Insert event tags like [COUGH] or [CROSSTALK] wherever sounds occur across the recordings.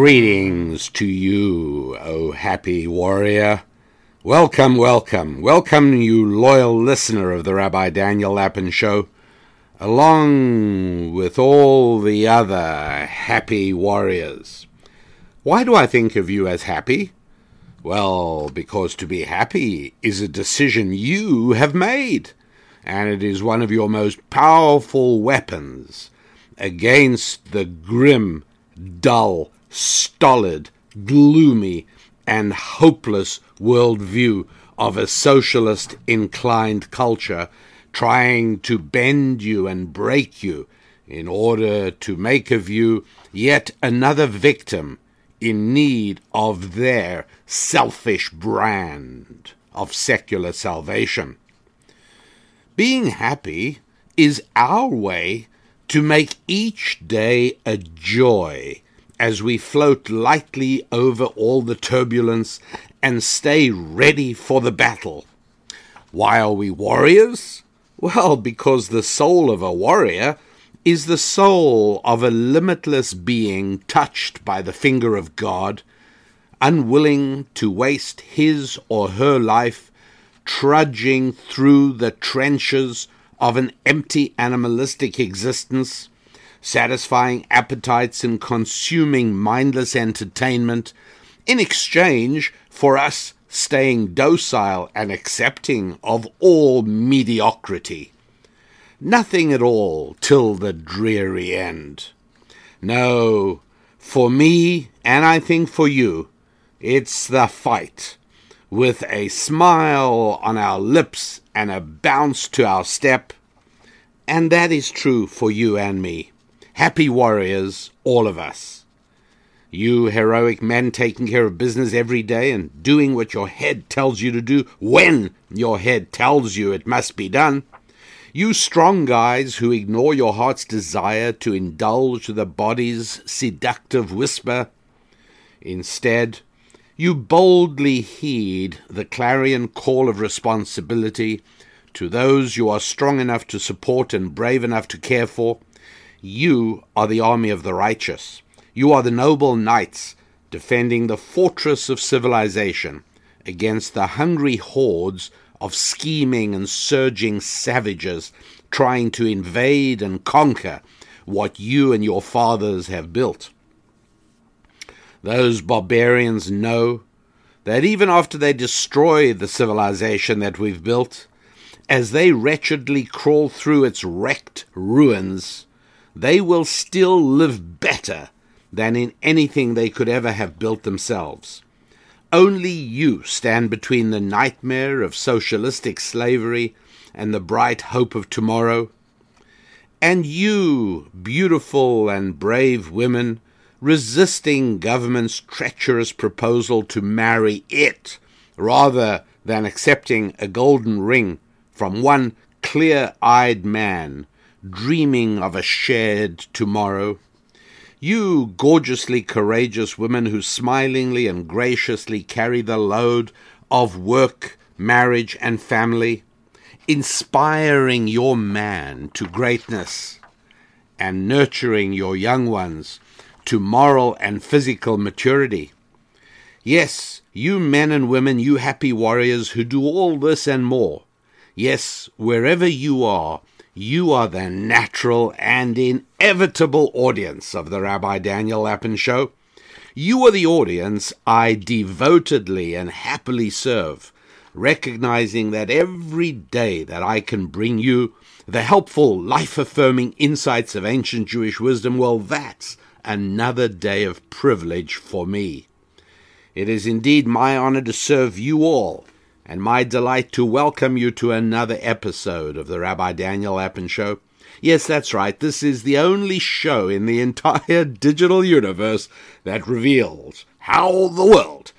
Greetings to you, O happy warrior. Welcome, welcome, welcome, you loyal listener of the Rabbi Daniel Lapin Show, along with all the other happy warriors. Why do I think of you as happy? Well, because to be happy is a decision you have made, and it is one of your most powerful weapons against the grim, dull, stolid, gloomy, and hopeless worldview of a socialist inclined culture trying to bend you and break you in order to make of you yet another victim in need of their selfish brand of secular salvation. Being happy is our way to make each day a joy as we float lightly over all the turbulence and stay ready for the battle. Why are we warriors? Well, because the soul of a warrior is the soul of a limitless being touched by the finger of God, unwilling to waste his or her life trudging through the trenches of an empty animalistic existence satisfying appetites and consuming mindless entertainment in exchange for us staying docile and accepting of all mediocrity. Nothing at all till the dreary end. No, for me, and I think for you, it's the fight, with a smile on our lips and a bounce to our step, and that is true for you and me. Happy warriors, all of us. You heroic men taking care of business every day and doing what your head tells you to do when your head tells you it must be done. You strong guys who ignore your heart's desire to indulge the body's seductive whisper. Instead, you boldly heed the clarion call of responsibility to those you are strong enough to support and brave enough to care for you are the army of the righteous. You are the noble knights defending the fortress of civilization against the hungry hordes of scheming and surging savages trying to invade and conquer what you and your fathers have built. Those barbarians know that even after they destroy the civilization that we've built, as they wretchedly crawl through its wrecked ruins, they will still live better than in anything they could ever have built themselves. Only you stand between the nightmare of socialistic slavery and the bright hope of tomorrow. And you, beautiful and brave women, resisting government's treacherous proposal to marry it rather than accepting a golden ring from one clear eyed man dreaming of a shared tomorrow. You gorgeously courageous women who smilingly and graciously carry the load of work, marriage, and family, inspiring your man to greatness and nurturing your young ones to moral and physical maturity. Yes, you men and women, you happy warriors who do all this and more. Yes, wherever you are, you are the natural and inevitable audience of the Rabbi Daniel Lapin Show. You are the audience I devotedly and happily serve, recognizing that every day that I can bring you the helpful, life affirming insights of ancient Jewish wisdom, well, that's another day of privilege for me. It is indeed my honor to serve you all and my delight to welcome you to another episode of the Rabbi Daniel Lapin Show. Yes, that's right. This is the only show in the entire [LAUGHS] digital universe that reveals how the world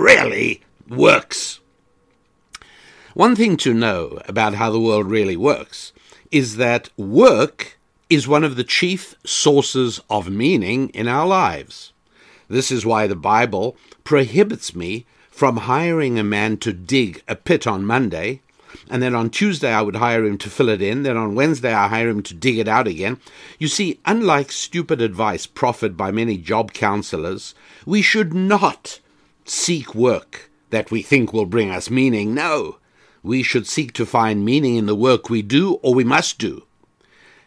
really works. One thing to know about how the world really works is that work is one of the chief sources of meaning in our lives. This is why the Bible prohibits me from hiring a man to dig a pit on Monday, and then on Tuesday I would hire him to fill it in, then on Wednesday I hire him to dig it out again. You see, unlike stupid advice proffered by many job counselors, we should not seek work that we think will bring us meaning. No, we should seek to find meaning in the work we do or we must do.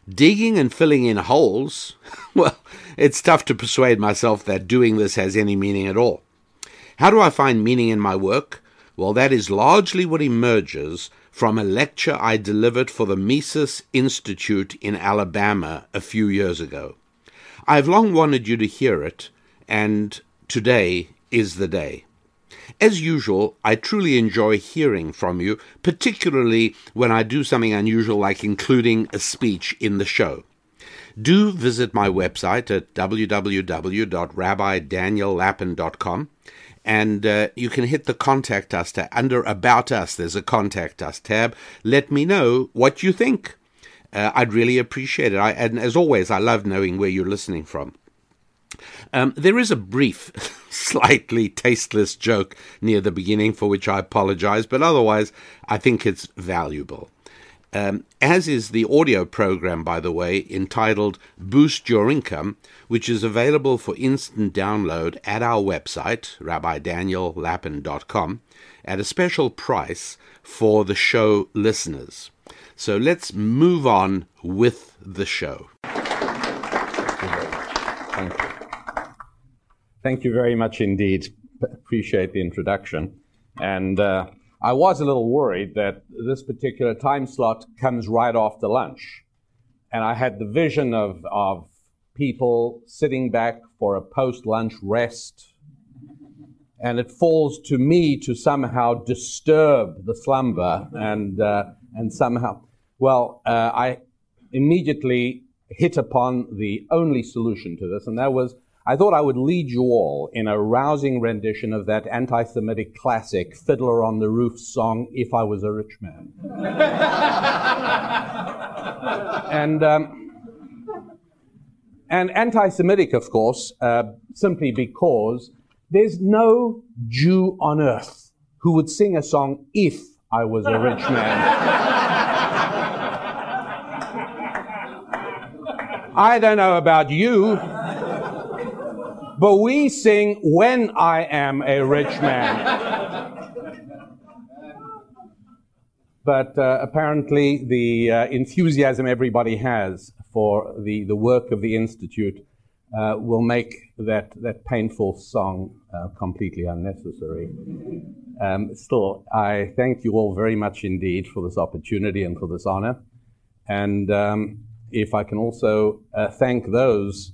Digging and filling in holes, [LAUGHS] well, it's tough to persuade myself that doing this has any meaning at all. How do I find meaning in my work? Well, that is largely what emerges from a lecture I delivered for the Mises Institute in Alabama a few years ago. I've long wanted you to hear it, and today is the day. As usual, I truly enjoy hearing from you, particularly when I do something unusual like including a speech in the show. Do visit my website at www.rabbidaniellapin.com and uh, you can hit the contact us tab. Under About Us, there's a contact us tab. Let me know what you think. Uh, I'd really appreciate it. I, and as always, I love knowing where you're listening from. Um, there is a brief, [LAUGHS] slightly tasteless joke near the beginning for which I apologize, but otherwise, I think it's valuable. Um, as is the audio program, by the way, entitled Boost Your Income, which is available for instant download at our website, rabbidaniellapin.com, at a special price for the show listeners. So let's move on with the show. Thank you. Thank you very much indeed. Appreciate the introduction. And uh, I was a little worried that this particular time slot comes right after lunch. And I had the vision of, of people sitting back for a post lunch rest. And it falls to me to somehow disturb the slumber and, uh, and somehow, well, uh, I immediately hit upon the only solution to this, and that was I thought I would lead you all in a rousing rendition of that anti Semitic classic, Fiddler on the Roof song, If I Was a Rich Man. [LAUGHS] and, um, and anti Semitic, of course, uh, simply because there's no Jew on earth who would sing a song if I was a rich man. [LAUGHS] I don't know about you but we sing when I am a rich man. but uh, apparently, the uh, enthusiasm everybody has for the, the work of the Institute uh, will make that, that painful song uh, completely unnecessary. Um, still, I thank you all very much indeed for this opportunity and for this honor. And um, if I can also uh, thank those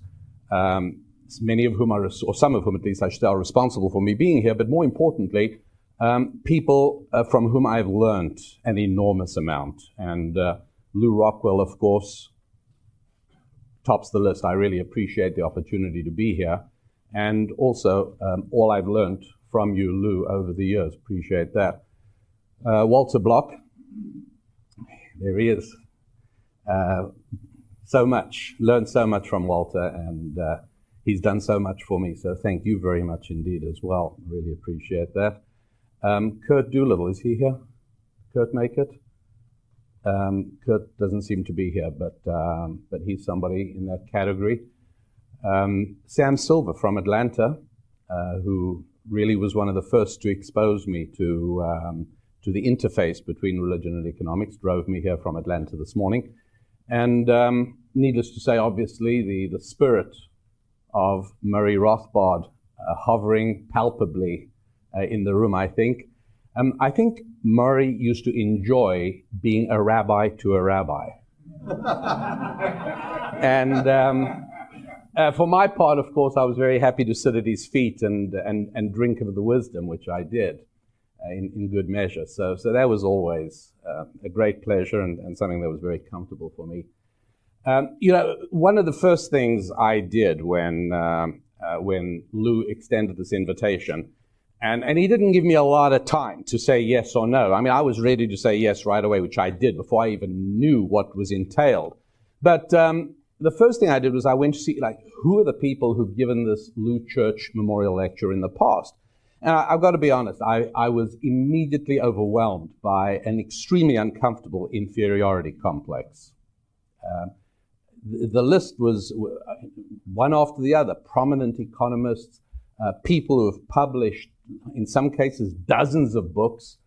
um, many of whom are, or some of whom at least I should say, are responsible for me being here, but more importantly, um, people uh, from whom I've learned an enormous amount. And uh, Lew Rockwell, of course, tops the list. I really appreciate the opportunity to be here. And also, um, all I've learned from you, Lew, over the years. Appreciate that. Uh, Walter Block, there he is. Uh, so much, learned so much from Walter, and uh, he's done so much for me. So thank you very much indeed as well. Really appreciate that. Um, Kurt Doolittle, is he here? Kurt make it? Um, Kurt doesn't seem to be here, but um, but he's somebody in that category. Um, Sam Silver from Atlanta, uh, who really was one of the first to expose me to um, to the interface between religion and economics, drove me here from Atlanta this morning. And um, needless to say, obviously, the, the spirit of Murray Rothbard uh, hovering palpably uh, in the room, I think. Um, I think Murray used to enjoy being a rabbi to a rabbi. [LAUGHS] and um, uh, for my part, of course, I was very happy to sit at his feet and, and, and drink of the wisdom, which I did uh, in, in good measure. So, so that was always uh, a great pleasure and, and something that was very comfortable for me. Um, you know, one of the first things I did when um, uh, when Lew extended this invitation, and and he didn't give me a lot of time to say yes or no. I mean, I was ready to say yes right away, which I did before I even knew what was entailed. But um, the first thing I did was I went to see like who are the people who've given this Lou Church Memorial Lecture in the past, And I, have got to be honest, I, I was immediately overwhelmed by an extremely uncomfortable inferiority complex. Um, the, list was one after the other prominent economists, uh, people who have published, in some cases, dozens of books.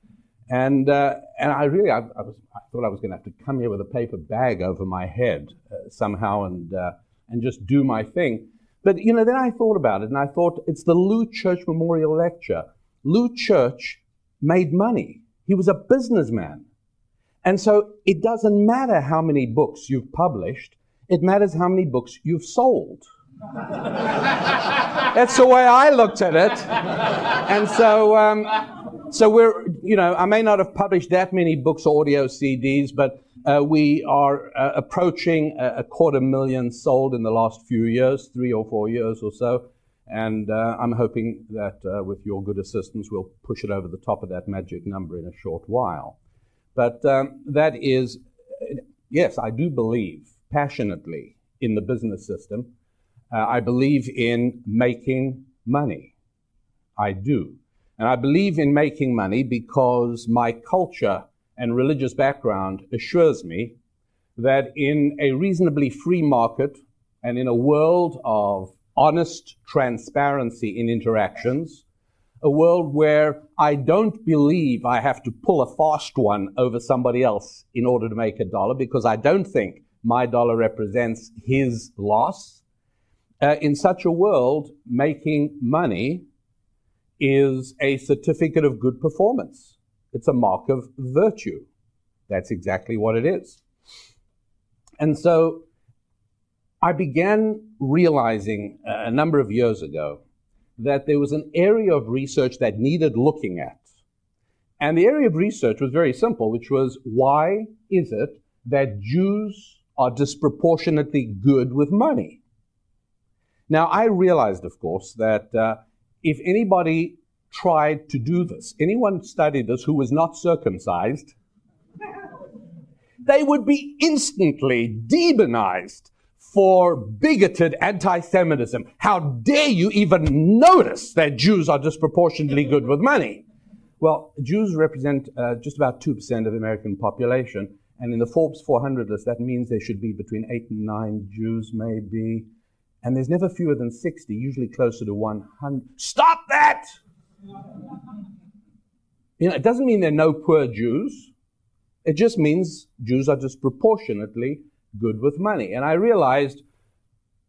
And, uh, and I really, I, I, was, I thought I was going to have to come here with a paper bag over my head uh, somehow and, uh, and just do my thing. But, you know, then I thought about it and I thought it's the Lou Church Memorial Lecture. Lou Church made money. He was a businessman. And so it doesn't matter how many books you've published, it matters how many books you've sold. That's the way I looked at it. And so, um, so we're, you know, I may not have published that many books, or audio CDs, but uh, we are uh, approaching a, a, quarter million sold in the last few years, three or four years or so. And uh, I'm hoping that uh, with your good assistance, we'll push it over the top of that magic number in a short while. But um, that is, yes, I do believe passionately in the business system. Uh, I believe in making money. I do. And I believe in making money because my culture and religious background assures me that in a reasonably free market and in a world of honest transparency in interactions, a world where I don't believe I have to pull a fast one over somebody else in order to make a dollar because I don't think my dollar represents his loss. Uh, in such a world, making money is a certificate of good performance. It's a mark of virtue. That's exactly what it is. And so I began realizing a number of years ago that there was an area of research that needed looking at. And the area of research was very simple, which was why is it that Jews are disproportionately good with money? Now, I realized, of course, that uh, if anybody tried to do this, anyone studied this who was not circumcised, they would be instantly demonized for bigoted anti Semitism. How dare you even notice that Jews are disproportionately good with money? Well, Jews represent uh, just about 2% of the American population. And in the Forbes 400 list, that means there should be between 8 and 9 Jews, maybe. And there's never fewer than 60, usually closer to 100. Stop that! You know, it doesn't mean there are no poor Jews. It just means Jews are disproportionately good with money. And I realized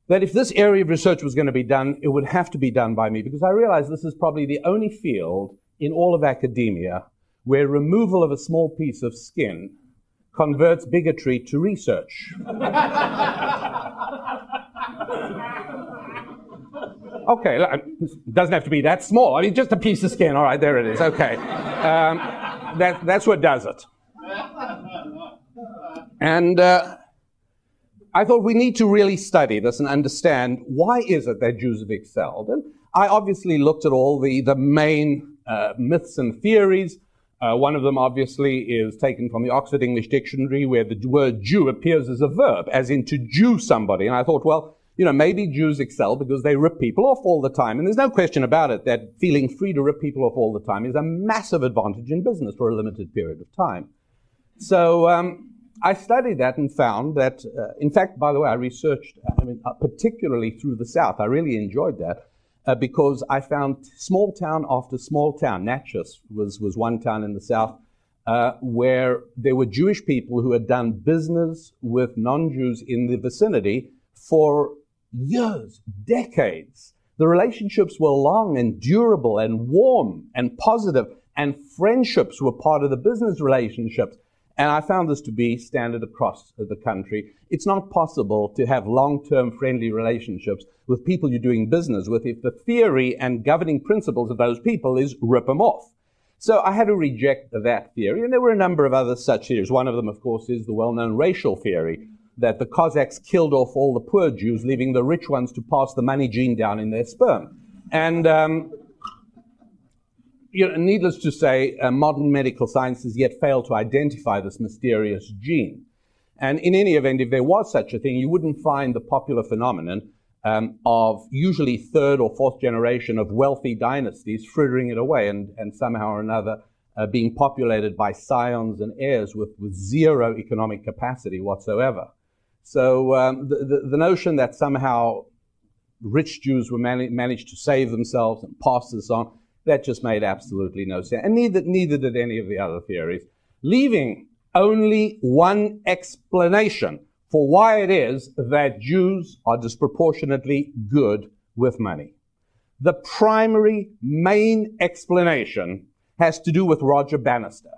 that if this area of research was going to be done, it would have to be done by me because I realized this is probably the only field in all of academia where removal of a small piece of skin converts bigotry to research. okay, doesn't have to be that small. I mean, just a piece of skin. All right, there it is. Okay. Um, that, that's what does it. And uh, I thought we need to really study this and understand why is it that Jews have excelled. And I obviously looked at all the, the main uh, myths and theories. Uh, one of them, obviously, is taken from the Oxford English Dictionary, where the word Jew appears as a verb, as in to Jew somebody. And I thought, well, you know, maybe Jews excel because they rip people off all the time. And there's no question about it that feeling free to rip people off all the time is a massive advantage in business for a limited period of time. So, um, I studied that and found that, uh, in fact, by the way, I researched, I mean, uh, particularly through the South. I really enjoyed that uh, because I found small town after small town. Natchez was, was one town in the South uh, where there were Jewish people who had done business with non Jews in the vicinity for years, decades. The relationships were long and durable and warm and positive, and friendships were part of the business relationships. And I found this to be standard across the country. It's not possible to have long-term friendly relationships with people you're doing business with if the theory and governing principles of those people is rip them off. So I had to reject that theory, and there were a number of other such theories. One of them, of course, is the well-known racial theory that the Cossacks killed off all the poor Jews, leaving the rich ones to pass the money gene down in their sperm. And um, you know, needless to say, uh, modern medical science has yet failed to identify this mysterious gene. And in any event, if there was such a thing, you wouldn't find the popular phenomenon um, of usually third or fourth generation of wealthy dynasties frittering it away and, and somehow or another uh, being populated by scions and heirs with, with zero economic capacity whatsoever. So um, the, the, the, notion that somehow rich Jews were man- managed to save themselves and pass this on, that just made absolutely no sense. And neither, neither did any of the other theories, leaving only one explanation for why it is that Jews are disproportionately good with money. The primary main explanation has to do with Roger Bannister.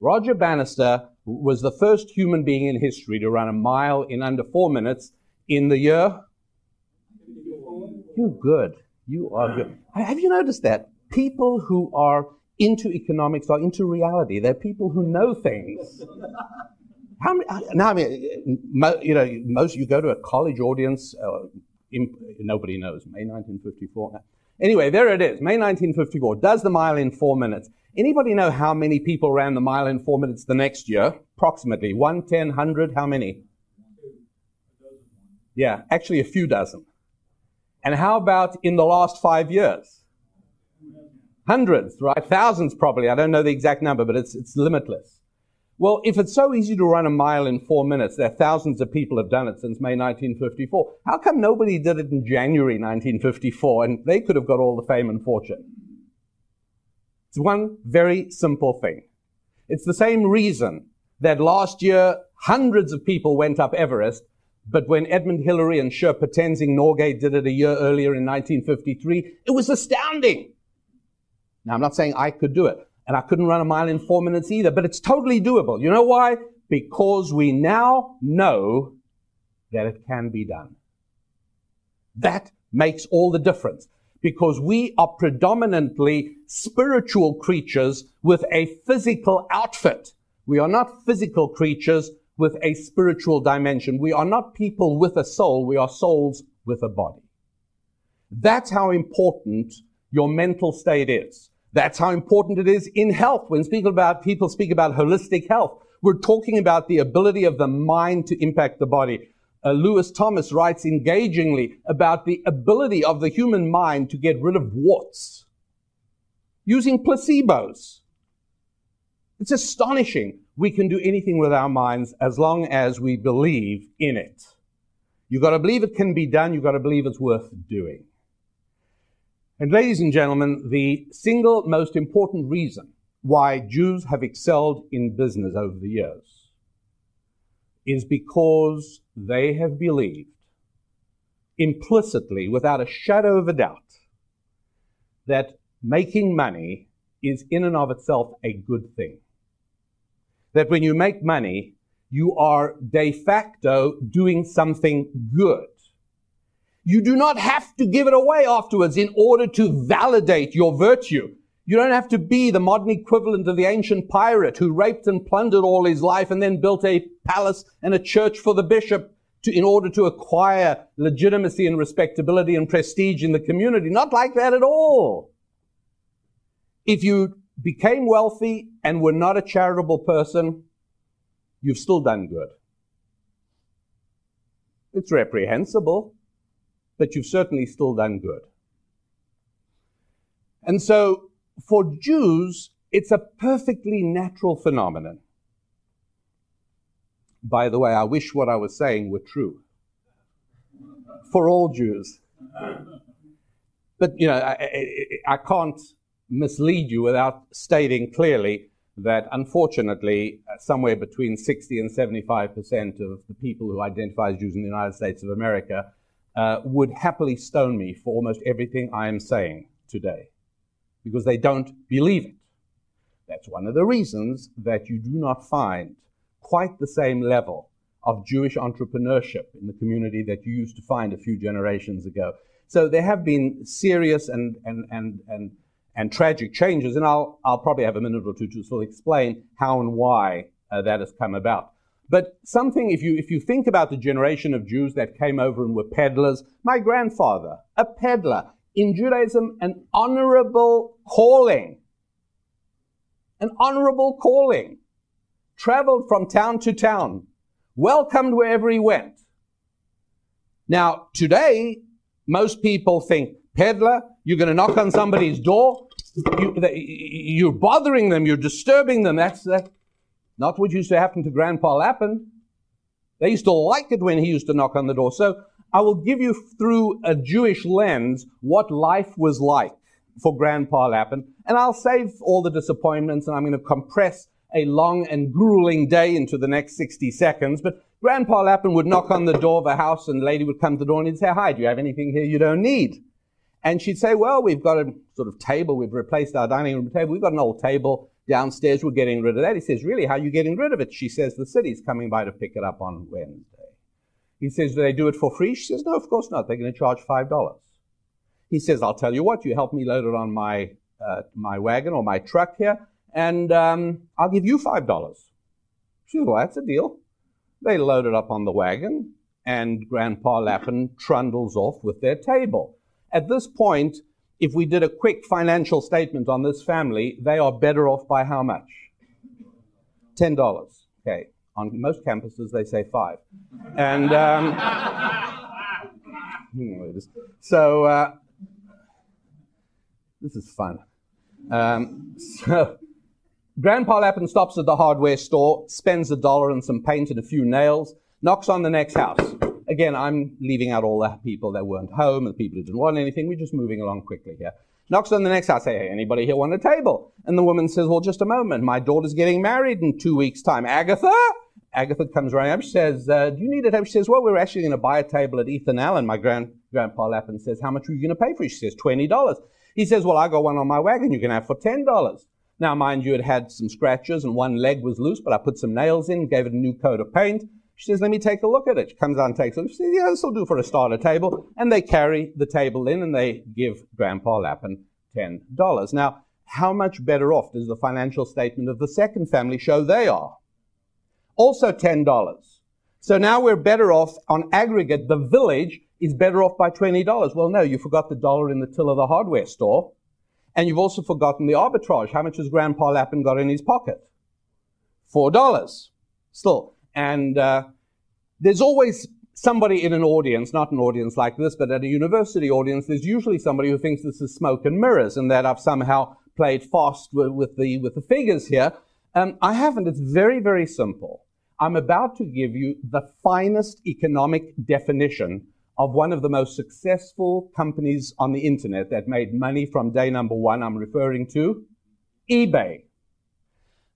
Roger Bannister was the first human being in history to run a mile in under four minutes in the year. You're good. You are good. Have you noticed that? People who are into economics are into reality. They're people who know things. How many? Now, I mean, you know, most you go to a college audience. Uh, in, nobody knows. May 1954. Anyway, there it is. May 1954. Does the mile in four minutes. Anybody know how many people ran the mile in four minutes the next year? Approximately one, ten, hundred. How many? Yeah, actually a few dozen. And how about in the last five years? Hundreds, right? Thousands probably. I don't know the exact number, but it's, it's limitless. Well, if it's so easy to run a mile in four minutes, there are thousands of people have done it since May 1954. How come nobody did it in January 1954 and they could have got all the fame and fortune? It's one very simple thing. It's the same reason that last year hundreds of people went up Everest, but when Edmund Hillary and Sherpa Tenzing Norgay did it a year earlier in 1953, it was astounding. Now, I'm not saying I could do it. And I couldn't run a mile in four minutes either, but it's totally doable. You know why? Because we now know that it can be done. That makes all the difference because we are predominantly spiritual creatures with a physical outfit. We are not physical creatures with a spiritual dimension. We are not people with a soul. We are souls with a body. That's how important your mental state is. That's how important it is in health. When speak about, people speak about holistic health, we're talking about the ability of the mind to impact the body. Uh, Lewis Thomas writes engagingly about the ability of the human mind to get rid of warts using placebos. It's astonishing. We can do anything with our minds as long as we believe in it. You've got to believe it can be done. You've got to believe it's worth doing. And ladies and gentlemen, the single most important reason why Jews have excelled in business over the years is because they have believed implicitly, without a shadow of a doubt, that making money is in and of itself a good thing. That when you make money, you are de facto doing something good. You do not have to give it away afterwards in order to validate your virtue. You don't have to be the modern equivalent of the ancient pirate who raped and plundered all his life and then built a palace and a church for the bishop to, in order to acquire legitimacy and respectability and prestige in the community. Not like that at all. If you became wealthy and were not a charitable person, you've still done good. It's reprehensible but you've certainly still done good. And so for Jews, it's a perfectly natural phenomenon. By the way, I wish what I was saying were true for all Jews. But, you know, I, I, I can't mislead you without stating clearly that unfortunately, somewhere between 60 and 75 percent of the people who identify as Jews in the United States of America uh, would happily stone me for almost everything I am saying today because they don't believe it. That's one of the reasons that you do not find quite the same level of Jewish entrepreneurship in the community that you used to find a few generations ago. So there have been serious and, and, and, and, and tragic changes, and I'll, I'll probably have a minute or two to sort of explain how and why uh, that has come about. But something, if you, if you think about the generation of Jews that came over and were peddlers, my grandfather, a peddler, in Judaism, an honorable calling. An honorable calling. Traveled from town to town, welcomed wherever he went. Now, today, most people think, peddler, you're going to knock on somebody's door, you, are bothering them, you're disturbing them. That's, that's not what used to happen to Grandpa Lapin. They used to like it when he used to knock on the door. So I will give you through a Jewish lens what life was like for Grandpa Lapin, and I'll save all the disappointments and I'm going to compress a long and grueling day into the next 60 seconds. But Grandpa Lapin would knock on the door of a house and the lady would come to the door and he'd say, Hi, do you have anything here you don't need? And she'd say, Well, we've got a sort of table. We've replaced our dining room table. We've got an old table downstairs. We're getting rid of that. He says, Really? How are you getting rid of it? She says, The city's coming by to pick it up on Wednesday. He says, Do they do it for free? She says, No, of course not. They're going to charge $5. He says, I'll tell you what, you help me load it on my, uh, my wagon or my truck here, and um, I'll give you $5. She says, Well, that's a deal. They load it up on the wagon, and Grandpa Lapin trundles off with their table. At this point, if we did a quick financial statement on this family, they are better off by how much? $10. Okay. On most campuses, they say five. And um, [LAUGHS] so uh, this is fun. Um, [LAUGHS] so Grandpa Lapin stops at the hardware store, spends a dollar and some paint and a few nails, knocks on the next house. Again, I'm leaving out all the people that weren't home and the people who didn't want anything. We're just moving along quickly here. Knocks on the next house. Hey, anybody here want a table? And the woman says, well, just a moment. My daughter's getting married in two weeks' time. Agatha? Agatha comes running up. She says, uh, do you need a table? She says, well, we're actually going to buy a table at Ethan Allen. My grand, grandpa Lapin says, how much are you going to pay for it? She says, $20. He says, well, I got one on my wagon. You can have for $10. Now, mind you, it had some scratches and one leg was loose, but I put some nails in, gave it a new coat of paint. She says, let me take a look at it. She comes and takes a look. She says, yeah, this will do for a starter table. And they carry the table in and they give Grandpa Lapin $10. Now, how much better off does the financial statement of the second family show they are? Also $10. So now we're better off on aggregate. The village is better off by $20. Well, no, you forgot the dollar in the till of the hardware store. And you've also forgotten the arbitrage. How much has Grandpa Lapin got in his pocket? $4. Still, and uh, there's always somebody in an audience, not an audience like this, but at a university audience, there's usually somebody who thinks this is smoke and mirrors and that I've somehow played fast with, with the, with the figures here. Um, I haven't. It's very, very simple. I'm about to give you the finest economic definition of one of the most successful companies on the internet that made money from day number one. I'm referring to eBay.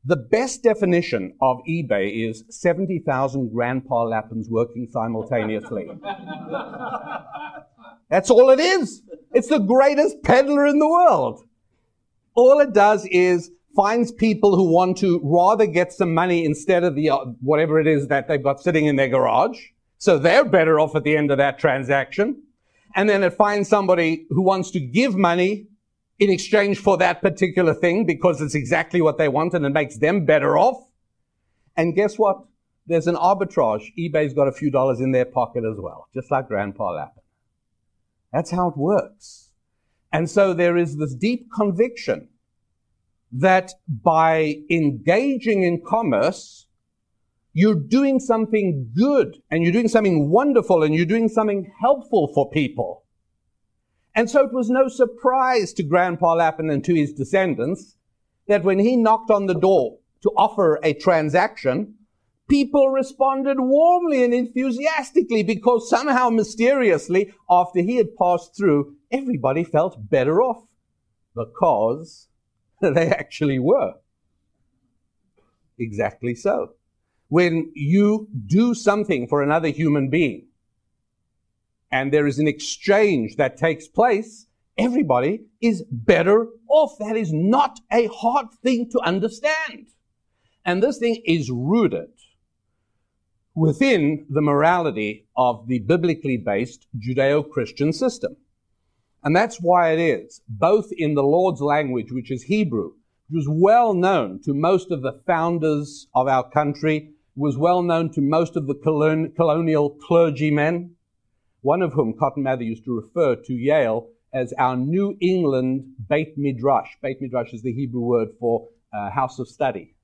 The best definition of eBay is 70,000 Grandpa Lapins working simultaneously. That's all it is. It's the greatest peddler in the world. All it does is finds people who want to rather get some money instead of the uh, whatever it is that they've got sitting in their garage. So they're better off at the end of that transaction. And then it finds somebody who wants to give money in exchange for that particular thing because it's exactly what they want and it makes them better off. And guess what? There's an arbitrage. eBay's got a few dollars in their pocket as well, just like Grandpa Lapin. That's how it works. And so there is this deep conviction that by engaging in commerce, you're doing something good and you're doing something wonderful and you're doing something helpful for people. And so it was no surprise to Grandpa Lapin and to his descendants that when he knocked on the door to offer a transaction, people responded warmly and enthusiastically because somehow mysteriously, after he had passed through, everybody felt better off because [LAUGHS] they actually were. Exactly so. When you do something for another human being, and there is an exchange that takes place, everybody is better off. That is not a hard thing to understand. And this thing is rooted within the morality of the biblically based Judeo Christian system. And that's why it is, both in the Lord's language, which is Hebrew, which was well known to most of the founders of our country, was well known to most of the colon- colonial clergymen, one of whom Cotton Mather used to refer to Yale as our New England Beit Midrash. Beit Midrash is the Hebrew word for uh, house of study.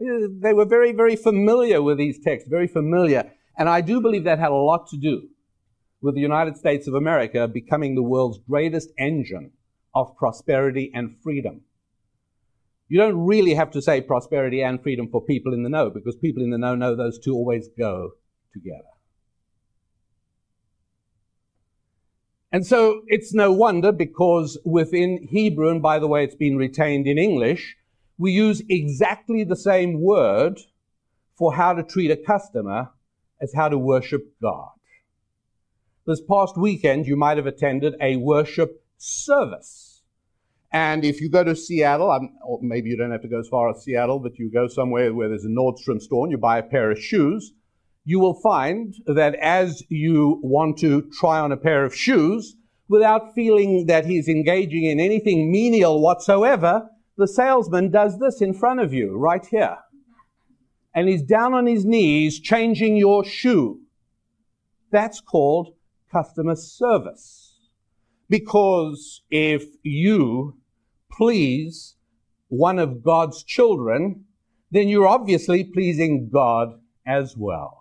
Uh, they were very, very familiar with these texts, very familiar. And I do believe that had a lot to do with the United States of America becoming the world's greatest engine of prosperity and freedom. You don't really have to say prosperity and freedom for people in the know because people in the know know those two always go together. And so it's no wonder because within Hebrew, and by the way, it's been retained in English, we use exactly the same word for how to treat a customer as how to worship God. This past weekend, you might have attended a worship service. And if you go to Seattle, I'm, or maybe you don't have to go as far as Seattle, but you go somewhere where there's a Nordstrom store and you buy a pair of shoes, you will find that as you want to try on a pair of shoes, without feeling that he's engaging in anything menial whatsoever, the salesman does this in front of you, right here. And he's down on his knees changing your shoe. That's called customer service. Because if you please one of God's children, then you're obviously pleasing God as well.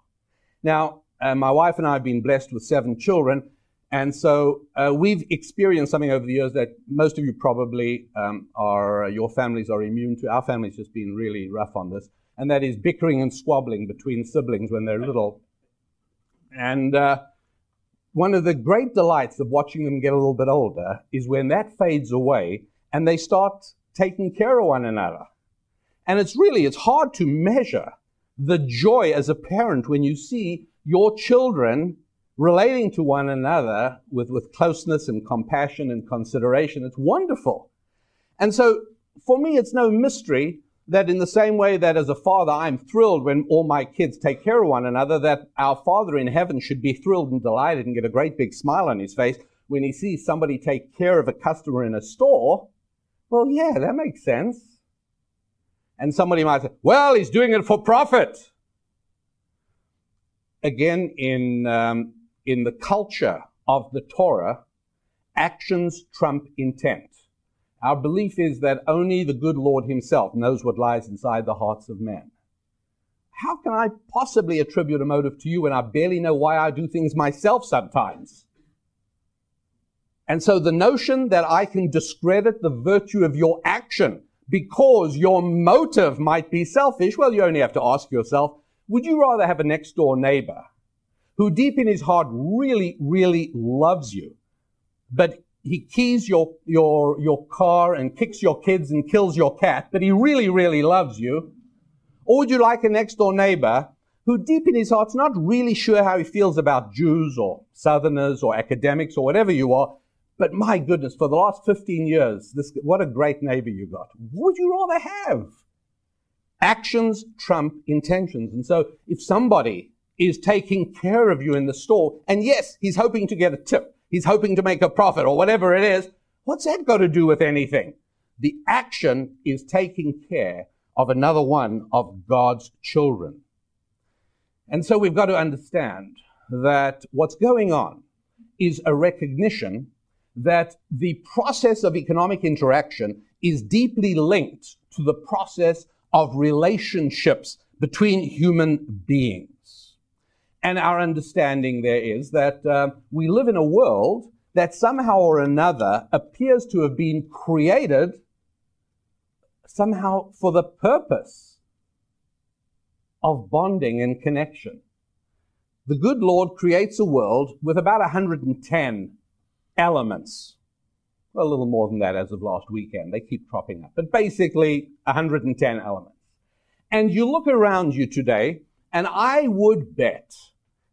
Now, uh, my wife and I have been blessed with seven children, and so uh, we've experienced something over the years that most of you probably um, are, uh, your families are immune to. Our family's just been really rough on this, and that is bickering and squabbling between siblings when they're little. And uh, one of the great delights of watching them get a little bit older is when that fades away and they start taking care of one another. And it's really, it's hard to measure the joy as a parent when you see your children relating to one another with, with closeness and compassion and consideration. It's wonderful. And so for me, it's no mystery that in the same way that as a father, I'm thrilled when all my kids take care of one another, that our Father in heaven should be thrilled and delighted and get a great big smile on his face when he sees somebody take care of a customer in a store. Well, yeah, that makes sense. And somebody might say, well, he's doing it for profit. Again, in, um, in the culture of the Torah, actions trump intent. Our belief is that only the good Lord Himself knows what lies inside the hearts of men. How can I possibly attribute a motive to you when I barely know why I do things myself sometimes? And so the notion that I can discredit the virtue of your action because your motive might be selfish, well, you only have to ask yourself, would you rather have a next door neighbor who deep in his heart really, really loves you, but he keys your, your, your car and kicks your kids and kills your cat, but he really, really loves you? Or would you like a next door neighbor who deep in his heart's not really sure how he feels about Jews or Southerners or academics or whatever you are, but my goodness, for the last 15 years, this, what a great neighbor you got. What would you rather have? Actions trump intentions. And so if somebody is taking care of you in the store, and yes, he's hoping to get a tip, he's hoping to make a profit or whatever it is. What's that got to do with anything? The action is taking care of another one of God's children. And so we've got to understand that what's going on is a recognition that the process of economic interaction is deeply linked to the process of relationships between human beings. And our understanding there is that uh, we live in a world that somehow or another appears to have been created somehow for the purpose of bonding and connection. The good Lord creates a world with about 110 elements. A little more than that as of last weekend. They keep cropping up. But basically, 110 elements. And you look around you today, and I would bet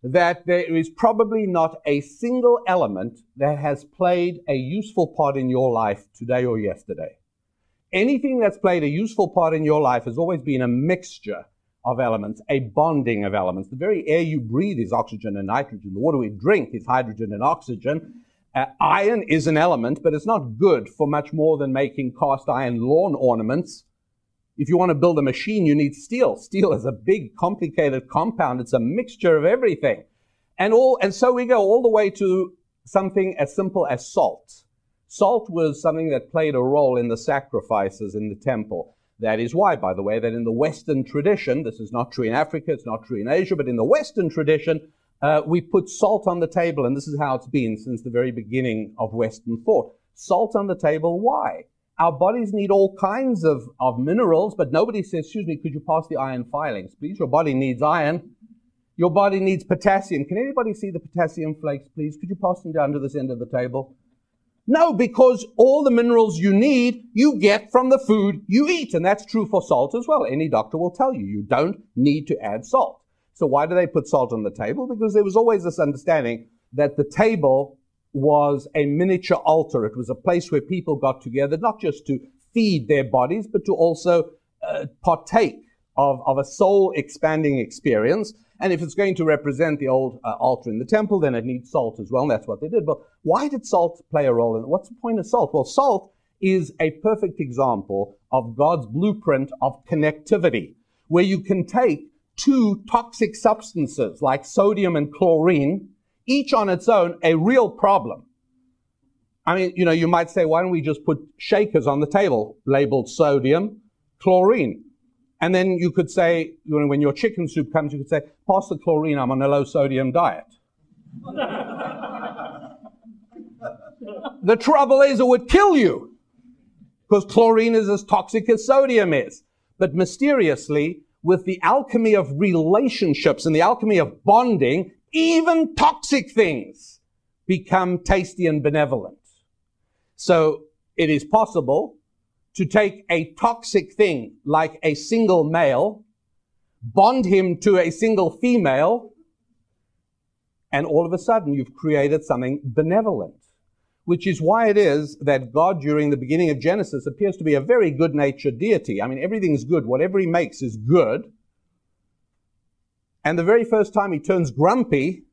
that there is probably not a single element that has played a useful part in your life today or yesterday. Anything that's played a useful part in your life has always been a mixture of elements, a bonding of elements. The very air you breathe is oxygen and nitrogen. The water we drink is hydrogen and oxygen. Uh, iron is an element, but it's not good for much more than making cast iron lawn ornaments if you want to build a machine, you need steel. Steel is a big, complicated compound. It's a mixture of everything. And all, and so we go all the way to something as simple as salt. Salt was something that played a role in the sacrifices in the temple. That is why, by the way, that in the Western tradition, this is not true in Africa, it's not true in Asia, but in the Western tradition, uh, we put salt on the table, and this is how it's been since the very beginning of Western thought. Salt on the table, why? Our bodies need all kinds of, of minerals, but nobody says, excuse me, could you pass the iron filings, please? Your body needs iron. Your body needs potassium. Can anybody see the potassium flakes, please? Could you pass them down to this end of the table? No, because all the minerals you need, you get from the food you eat. And that's true for salt as well. Any doctor will tell you, you don't need to add salt. So why do they put salt on the table? Because there was always this understanding that the table was a miniature altar. It was a place where people got together, not just to feed their bodies, but to also uh, partake of, of a soul expanding experience. And if it's going to represent the old uh, altar in the temple, then it needs salt as well. And that's what they did. But why did salt play a role in it? What's the point of salt? Well, salt is a perfect example of God's blueprint of connectivity, where you can take two toxic substances like sodium and chlorine, each on its own, a real problem. I mean, you know, you might say, why don't we just put shakers on the table labeled sodium, chlorine? And then you could say, you know, when your chicken soup comes, you could say, pass the chlorine, I'm on a low sodium diet. the trouble is, it would kill you because chlorine is as toxic as sodium is. But mysteriously, with the alchemy of relationships and the alchemy of bonding, even toxic things become tasty and benevolent. So it is possible to take a toxic thing like a single male, bond him to a single female, and all of a sudden you've created something benevolent. Which is why it is that God, during the beginning of Genesis, appears to be a very good natured deity. I mean, everything's good. Whatever he makes is good. And the very first time he turns grumpy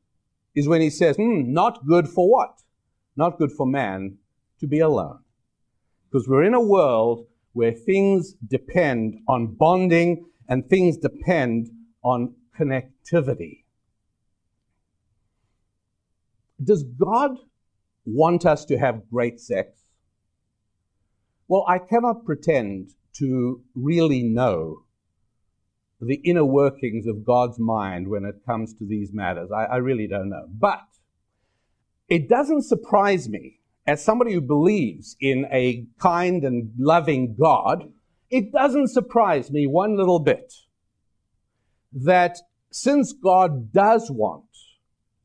is when he says, hmm, not good for what? Not good for man to be alone. Because we're in a world where things depend on bonding and things depend on connectivity. Does God want us to have great sex? Well, I cannot pretend to really know the inner workings of God's mind when it comes to these matters. I, I really don't know. But it doesn't surprise me, as somebody who believes in a kind and loving God, it doesn't surprise me one little bit that since God does want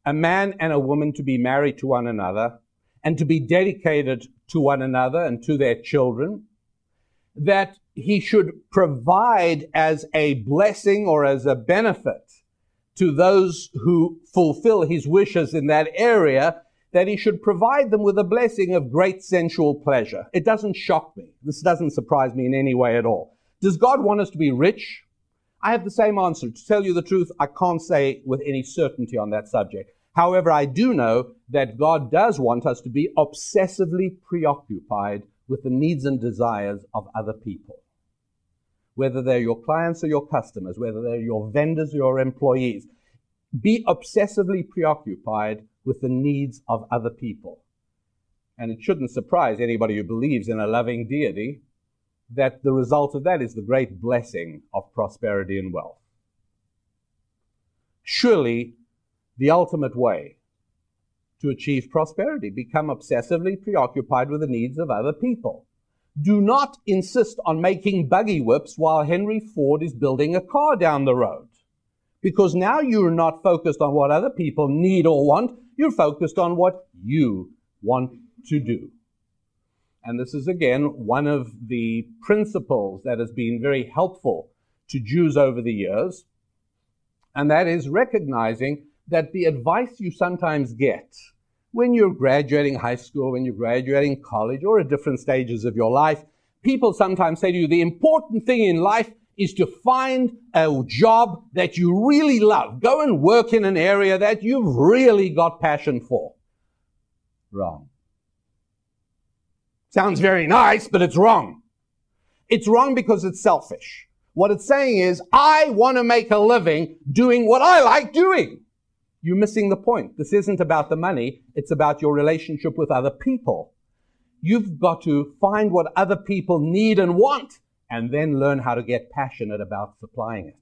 a man and a woman to be married to one another and to be dedicated to one another and to their children, that he should provide as a blessing or as a benefit to those who fulfill his wishes in that area, that he should provide them with a blessing of great sensual pleasure. It doesn't shock me. This doesn't surprise me in any way at all. Does God want us to be rich? I have the same answer. To tell you the truth, I can't say with any certainty on that subject. However, I do know that God does want us to be obsessively preoccupied with the needs and desires of other people whether they're your clients or your customers, whether they're your vendors or your employees. Be obsessively preoccupied with the needs of other people. And it shouldn't surprise anybody who believes in a loving deity that the result of that is the great blessing of prosperity and wealth. Surely, the ultimate way to achieve prosperity, become obsessively preoccupied with the needs of other people do not insist on making buggy whips while Henry Ford is building a car down the road. Because now you're not focused on what other people need or want, you're focused on what you want to do. And this is again one of the principles that has been very helpful to Jews over the years. And that is recognizing that the advice you sometimes get when you're graduating high school, when you're graduating college, or at different stages of your life, people sometimes say to you, the important thing in life is to find a job that you really love. Go and work in an area that you've really got passion for. Wrong. Sounds very nice, but it's wrong. It's wrong because it's selfish. What it's saying is, I want to make a living doing what I like doing. You're missing the point. This isn't about the money. It's about your relationship with other people. You've got to find what other people need and want and then learn how to get passionate about supplying it.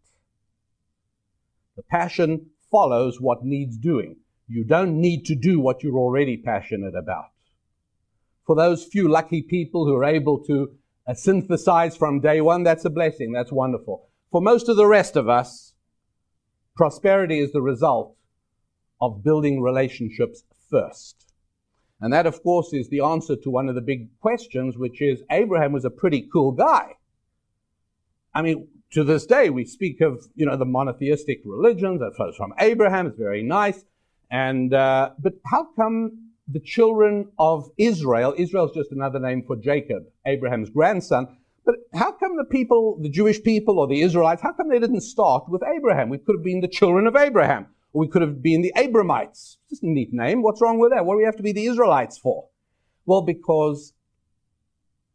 The passion follows what needs doing. You don't need to do what you're already passionate about. For those few lucky people who are able to uh, synthesize from day one, that's a blessing. That's wonderful. For most of the rest of us, prosperity is the result of building relationships first. And that, of course, is the answer to one of the big questions, which is Abraham was a pretty cool guy. I mean, to this day, we speak of, you know, the monotheistic religions that flows from Abraham. It's very nice. And, uh, but how come the children of Israel, Israel is just another name for Jacob, Abraham's grandson, but how come the people, the Jewish people or the Israelites, how come they didn't start with Abraham? We could have been the children of Abraham, or we could have been the Abramites. Just a neat name. What's wrong with that? What do we have to be the Israelites for? Well, because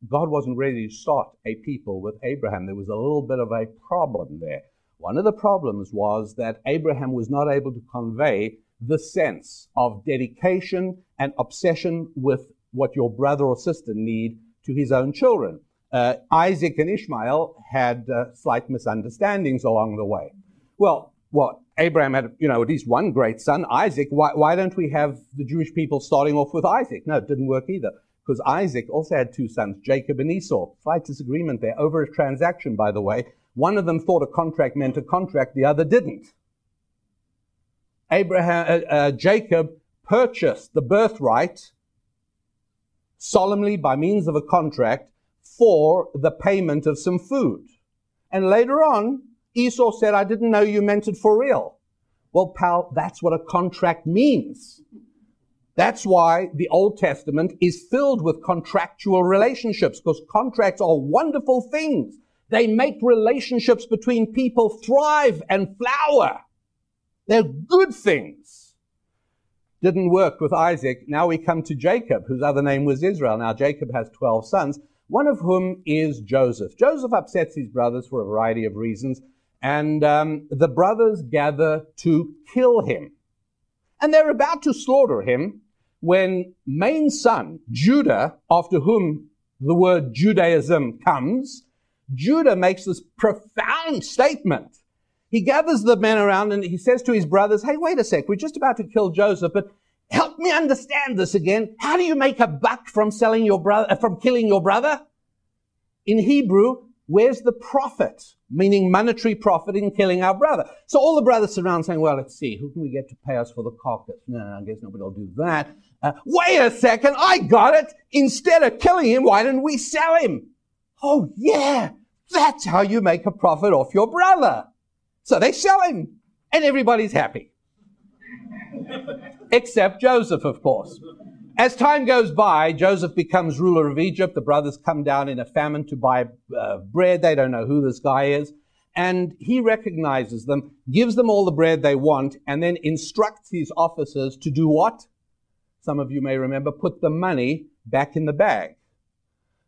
God wasn't ready to start a people with Abraham. There was a little bit of a problem there. One of the problems was that Abraham was not able to convey the sense of dedication and obsession with what your brother or sister need to his own children. Uh, Isaac and Ishmael had uh, slight misunderstandings along the way. Well, what Abraham had, you know, at least one great son, Isaac. Why, why don't we have the Jewish people starting off with Isaac? No, it didn't work either. Because Isaac also had two sons, Jacob and Esau. Slight disagreement there over a transaction, by the way. One of them thought a contract meant a contract, the other didn't. Abraham, uh, uh, Jacob purchased the birthright solemnly by means of a contract for the payment of some food. And later on, Esau said, I didn't know you meant it for real. Well, pal, that's what a contract means. That's why the Old Testament is filled with contractual relationships, because contracts are wonderful things. They make relationships between people thrive and flower. They're good things. Didn't work with Isaac. Now we come to Jacob, whose other name was Israel. Now Jacob has 12 sons, one of whom is Joseph. Joseph upsets his brothers for a variety of reasons, and um, the brothers gather to kill him. And they're about to slaughter him when main son, Judah, after whom the word Judaism comes, Judah makes this profound statement he gathers the men around and he says to his brothers, Hey, wait a sec. We're just about to kill Joseph, but help me understand this again. How do you make a buck from selling your brother, from killing your brother? In Hebrew, where's the profit? Meaning monetary profit in killing our brother. So all the brothers around saying, well, let's see, who can we get to pay us for the carcass? No, I guess nobody will do that. Uh, wait a second, I got it. Instead of killing him, why didn't we sell him? Oh yeah, that's how you make a profit off your brother. So they sell him, and everybody's happy. Except Joseph, of course. As time goes by, Joseph becomes ruler of Egypt. The brothers come down in a famine to buy uh, bread. They don't know who this guy is. And he recognizes them, gives them all the bread they want, and then instructs his officers to do what? Some of you may remember, put the money back in the bag.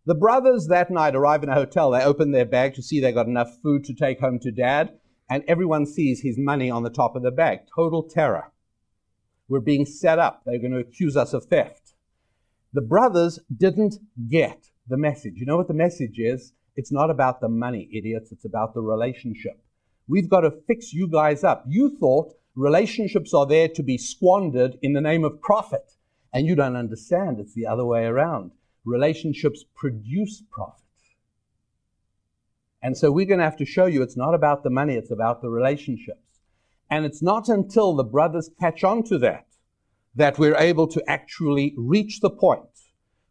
The brothers that night arrive in a hotel. They open their bag to see they got enough food to take home to dad and everyone sees his money on the top of the bag. Total terror. We're being set up. They're going to accuse us of theft. The brothers didn't get the message. You know what the message is? It's not about the money, idiots. It's about the relationship. We've got to fix you guys up. You thought relationships are there to be squandered in the name of profit. And you don't understand. It's the other way around. Relationships produce profit. And so we're going to have to show you it's not about the money, it's about the relationships. And it's not until the brothers catch on to that that we're able to actually reach the point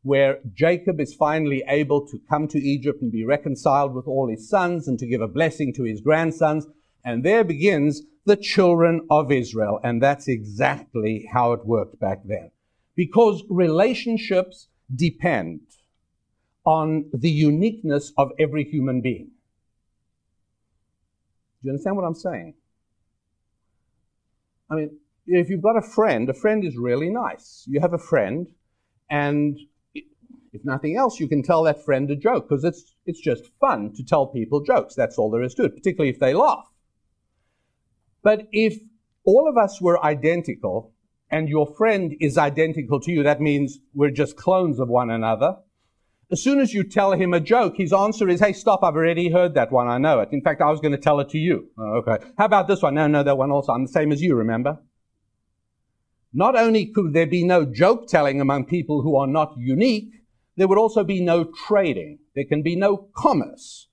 where Jacob is finally able to come to Egypt and be reconciled with all his sons and to give a blessing to his grandsons. And there begins the children of Israel. And that's exactly how it worked back then. Because relationships depend on the uniqueness of every human being. Do you understand what I'm saying? I mean, if you've got a friend, a friend is really nice. You have a friend, and if nothing else, you can tell that friend a joke because it's, it's just fun to tell people jokes. That's all there is to it, particularly if they laugh. But if all of us were identical and your friend is identical to you, that means we're just clones of one another, As soon as you tell him a joke, his answer is, hey, stop, I've already heard that one, I know it. In fact, I was going to tell it to you. Oh, okay. How about this one? No, no, that one also. I'm the same as you, remember? Not only could there be no joke telling among people who are not unique, there would also be no trading. There can be no commerce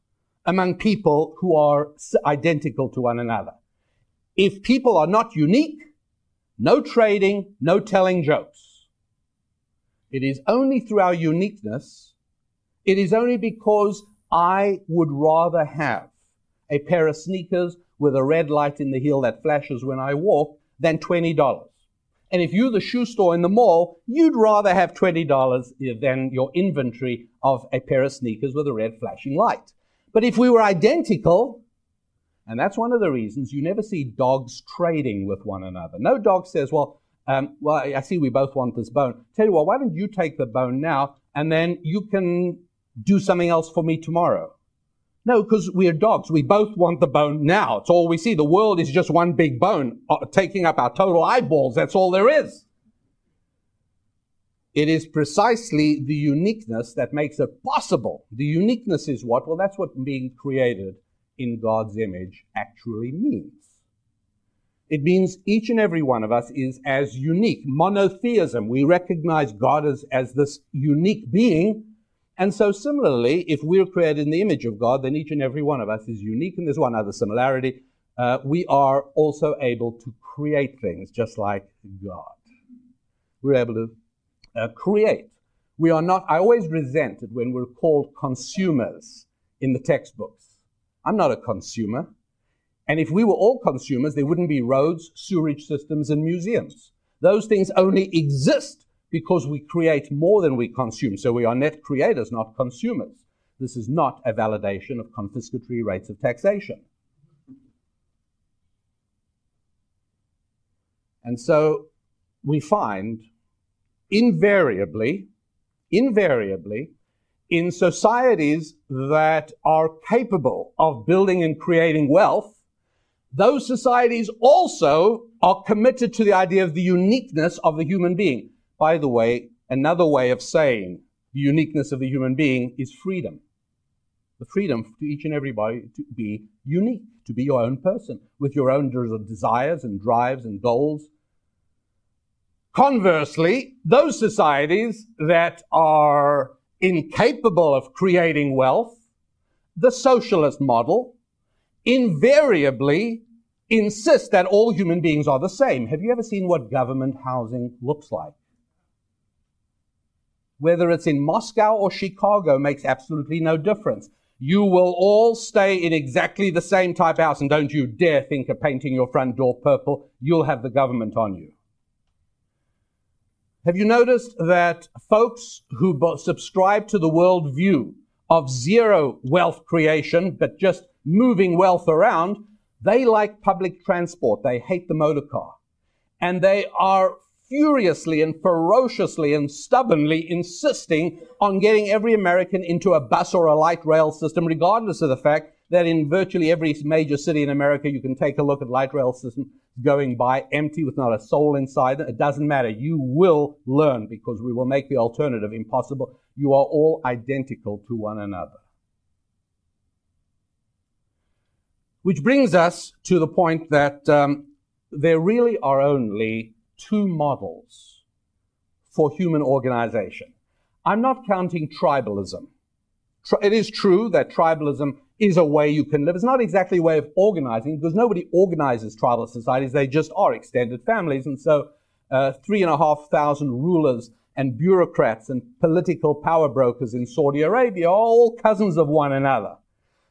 among people who are identical to one another. If people are not unique, no trading, no telling jokes. It is only through our uniqueness, it is only because I would rather have a pair of sneakers with a red light in the heel that flashes when I walk than $20. And if you're the shoe store in the mall, you'd rather have $20 than your inventory of a pair of sneakers with a red flashing light. But if we were identical, and that's one of the reasons you never see dogs trading with one another. No dog says, well, um, well, I see we both want this bone. Tell you what, why don't you take the bone now and then you can do something else for me tomorrow? No, because we're dogs. We both want the bone now. It's all we see. The world is just one big bone uh, taking up our total eyeballs. That's all there is. It is precisely the uniqueness that makes it possible. The uniqueness is what? Well, that's what being created in God's image actually means. It means each and every one of us is as unique. Monotheism. We recognize God as, as this unique being and so, similarly, if we're created in the image of God, then each and every one of us is unique. And there's one other similarity. Uh, we are also able to create things just like God. We're able to uh, create. We are not, I always resent it when we're called consumers in the textbooks. I'm not a consumer. And if we were all consumers, there wouldn't be roads, sewerage systems, and museums. Those things only exist because we create more than we consume. So we are net creators, not consumers. This is not a validation of confiscatory rates of taxation. And so we find invariably, invariably, in societies that are capable of building and creating wealth, those societies also are committed to the idea of the uniqueness of the human being. By the way, another way of saying the uniqueness of the human being is freedom. The freedom to each and everybody to be unique, to be your own person, with your own desires and drives and goals. Conversely, those societies that are incapable of creating wealth, the socialist model, invariably insist that all human beings are the same. Have you ever seen what government housing looks like? Whether it's in Moscow or Chicago makes absolutely no difference. You will all stay in exactly the same type house, and don't you dare think of painting your front door purple. You'll have the government on you. Have you noticed that folks who subscribe to the worldview of zero wealth creation, but just moving wealth around, they like public transport. They hate the motor car. And they are furiously and ferociously and stubbornly insisting on getting every American into a bus or a light rail system, regardless of the fact that in virtually every major city in America, you can take a look at light rail system going by empty with not a soul inside. It doesn't matter. You will learn because we will make the alternative impossible. You are all identical to one another. Which brings us to the point that um, there really are only two models for human organization. I'm not counting tribalism. It is true that tribalism is a way you can live. It's not exactly a way of organizing because nobody organizes tribal societies. They just are extended families. And so, uh, three and a half thousand rulers and bureaucrats and political power brokers in Saudi Arabia are all cousins of one another.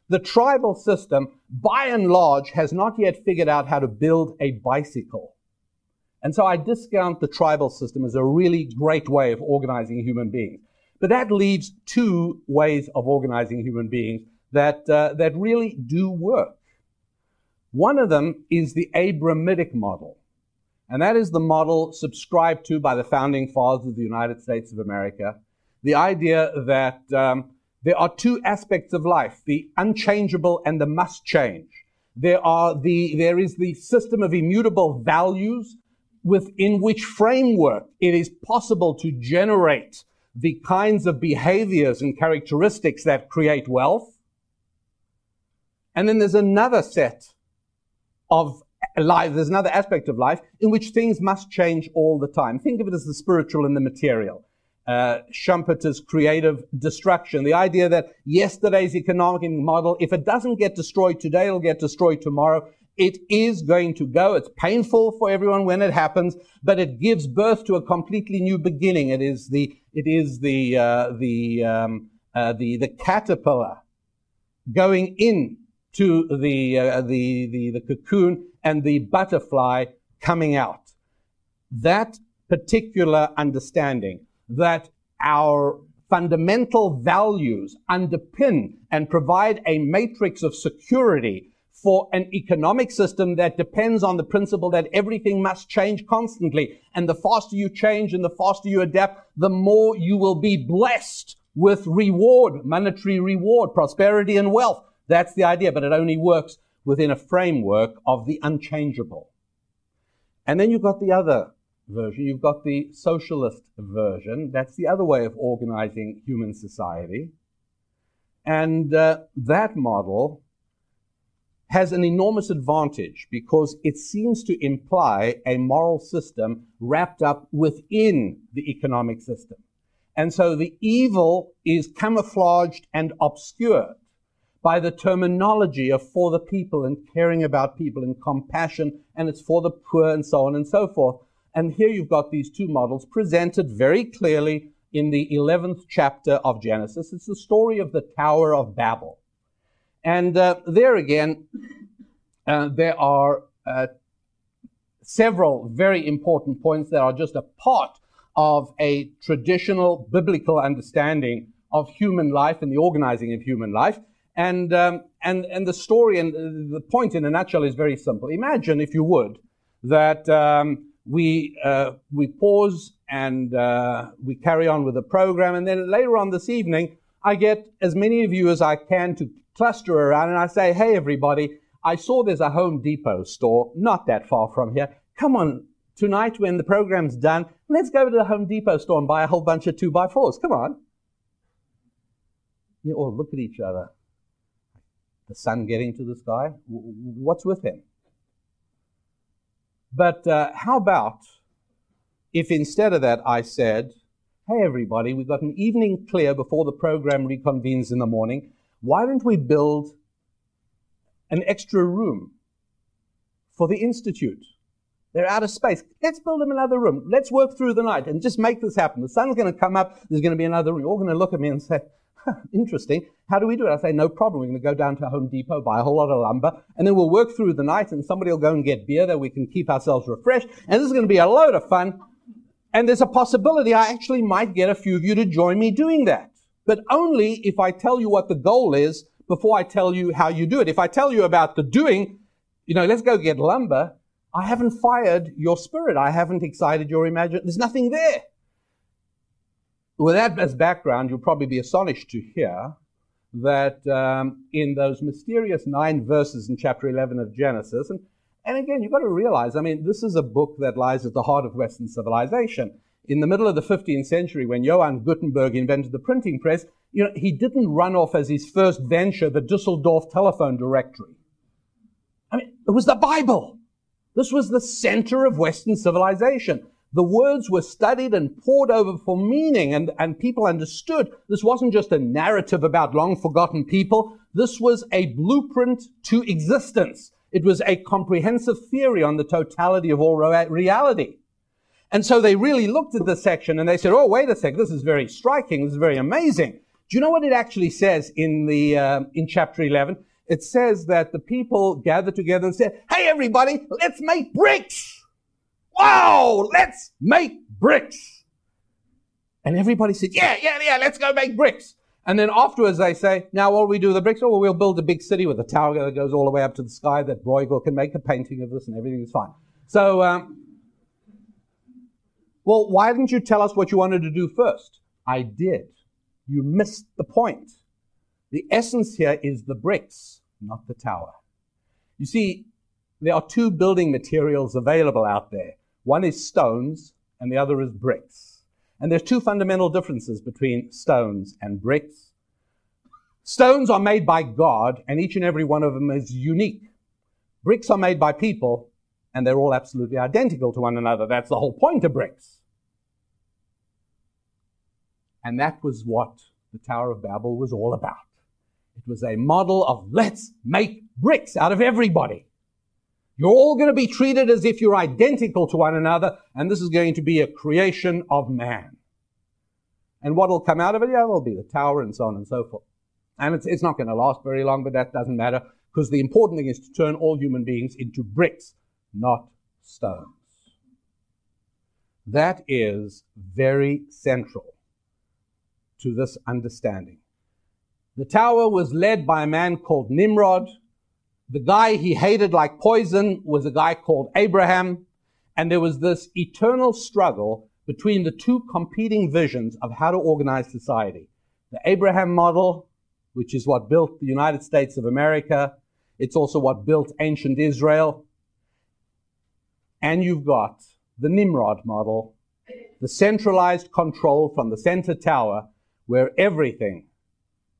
The tribal system, by and large, has not yet figured out how to build a bicycle. And so I discount the tribal system as a really great way of organizing human beings. But that leaves two ways of organizing human beings that, uh, that really do work. One of them is the Abrahamic model. And that is the model subscribed to by the founding fathers of the United States of America. The idea that um, there are two aspects of life, the unchangeable and the must change. There are the, there is the system of immutable values within which framework it is possible to generate the kinds of behaviors and characteristics that create wealth. And then there's another set of life, there's another aspect of life in which things must change all the time. Think of it as the spiritual and the material. Uh, Schumpeter's creative destruction. The idea that yesterday's economic model, if it doesn't get destroyed today, it'll get destroyed tomorrow. It is going to go. It's painful for everyone when it happens, but it gives birth to a completely new beginning. It is the, it is the, uh, the, um, uh, the, the caterpillar going in to the, uh, the, the, the cocoon and the butterfly coming out. That particular understanding that our fundamental values underpin and provide a matrix of security for an economic system that depends on the principle that everything must change constantly. And the faster you change and the faster you adapt, the more you will be blessed with reward, monetary reward, prosperity and wealth. That's the idea, but it only works within a framework of the unchangeable. And then you've got the other version. You've got the socialist version. That's the other way of organizing human society. And uh, that model has an enormous advantage because it seems to imply a moral system wrapped up within the economic system. And so the evil is camouflaged and obscured by the terminology of for the people and caring about people and compassion, and it's for the poor and so on and so forth. And here you've got these two models presented very clearly in the 11th chapter of Genesis. It's the story of the Tower of Babel. And uh, there again, uh, there are uh, several very important points that are just a part of a traditional biblical understanding of human life and the organizing of human life. And, um, and, and the story and the point in a nutshell is very simple. Imagine, if you would, that um, we, uh, we pause and uh, we carry on with the program. And then later on this evening, I get as many of you as I can to cluster around and I say, hey, everybody, I saw there's a Home Depot store not that far from here. Come on, tonight when the program's done, let's go to the Home Depot store and buy a whole bunch of two by fours. Come on. You all look at each other. The sun getting to the sky? What's with him? But uh, how about if instead of that I said, hey, everybody, we've got an evening clear before the program reconvenes in the morning. Why don't we build an extra room for the Institute? They're out of space. Let's build them another room. Let's work through the night and just make this happen. The sun's going to come up. There's going to be another room. You're all going to look at me and say, [LAUGHS] interesting. How do we do it? I say, no problem. We're going to go down to Home Depot, buy a whole lot of lumber, and then we'll work through the night, and somebody will go and get beer that we can keep ourselves refreshed. And this is going to be a load of fun. And there's a possibility I actually might get a few of you to join me doing that. But only if I tell you what the goal is before I tell you how you do it. If I tell you about the doing, you know, let's go get lumber, I haven't fired your spirit. I haven't excited your imagination. There's nothing there. With that as background, you'll probably be astonished to hear that um, in those mysterious nine verses in chapter 11 of Genesis, and, and again, you've got to realize, I mean, this is a book that lies at the heart of Western civilization. In the middle of the 15th century, when Johann Gutenberg invented the printing press, you know, he didn't run off as his first venture the Dusseldorf telephone directory. I mean, it was the Bible. This was the center of Western civilization. The words were studied and pored over for meaning, and, and people understood this wasn't just a narrative about long forgotten people. This was a blueprint to existence. It was a comprehensive theory on the totality of all reality. And so they really looked at this section and they said, oh, wait a sec, this is very striking, this is very amazing. Do you know what it actually says in the, uh, in chapter 11? It says that the people gathered together and said, hey, everybody, let's make bricks. Wow, let's make bricks. And everybody said, yeah, yeah, yeah, let's go make bricks. And then afterwards they say, now what do we do with the bricks? Oh, well, we'll build a big city with a tower that goes all the way up to the sky that Bruegel can make a painting of this and everything is fine. So, um, well, why didn't you tell us what you wanted to do first? I did. You missed the point. The essence here is the bricks, not the tower. You see, there are two building materials available out there. One is stones and the other is bricks. And there's two fundamental differences between stones and bricks. Stones are made by God, and each and every one of them is unique. Bricks are made by people, and they're all absolutely identical to one another. That's the whole point of bricks. And that was what the Tower of Babel was all about. It was a model of let's make bricks out of everybody. You're all going to be treated as if you're identical to one another, and this is going to be a creation of man. And what will come out of it? Yeah, will be the tower and so on and so forth. And it's, it's not going to last very long, but that doesn't matter because the important thing is to turn all human beings into bricks, not stones. That is very central to this understanding. The tower was led by a man called Nimrod, the guy he hated like poison was a guy called Abraham. And there was this eternal struggle between the two competing visions of how to organize society. The Abraham model, which is what built the United States of America. It's also what built ancient Israel. And you've got the Nimrod model, the centralized control from the center tower where everything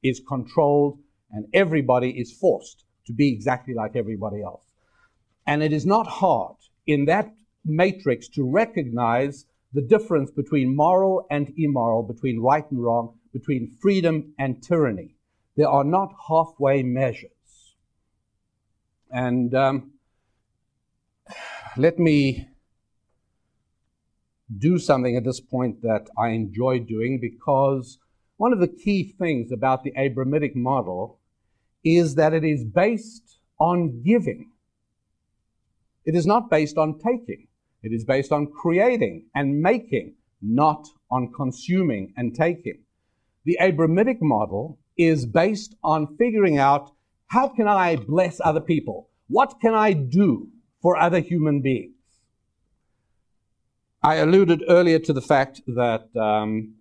is controlled and everybody is forced to be exactly like everybody else. And it is not hard in that matrix to recognize the difference between moral and immoral, between right and wrong, between freedom and tyranny. There are not halfway measures. And um, let me do something at this point that I enjoy doing because one of the key things about the Abrahamic model is that it is based on giving. It is not based on taking. It is based on creating and making, not on consuming and taking. The Abrahamic model is based on figuring out how can I bless other people? What can I do for other human beings? I alluded earlier to the fact that um,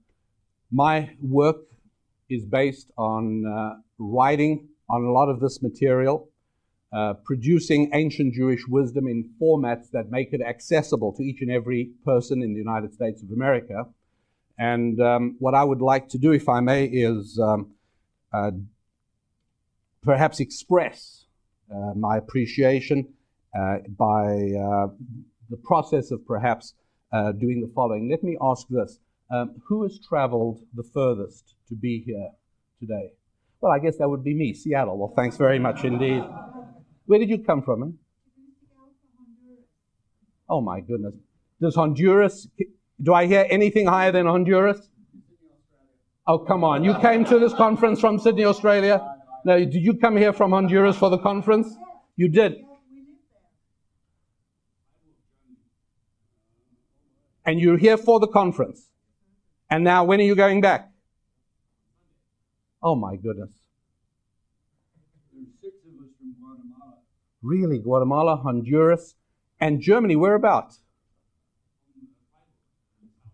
my work is based on uh, writing on a lot of this material, uh, producing ancient Jewish wisdom in formats that make it accessible to each and every person in the United States of America. And um, what I would like to do, if I may, is um, uh, perhaps express uh, my appreciation uh, by uh, the process of perhaps uh, doing the following. Let me ask this um, Who has traveled the furthest to be here today? Well, I guess that would be me, Seattle. Well, thanks very much indeed. Where did you come from? Eh? Oh, my goodness. Does Honduras, do I hear anything higher than Honduras? Oh, come on. You came to this conference from Sydney, Australia? No, did you come here from Honduras for the conference? You did. And you're here for the conference. And now, when are you going back? Oh my goodness. There's six of us from Guatemala. Really? Guatemala, Honduras, and Germany. Whereabouts?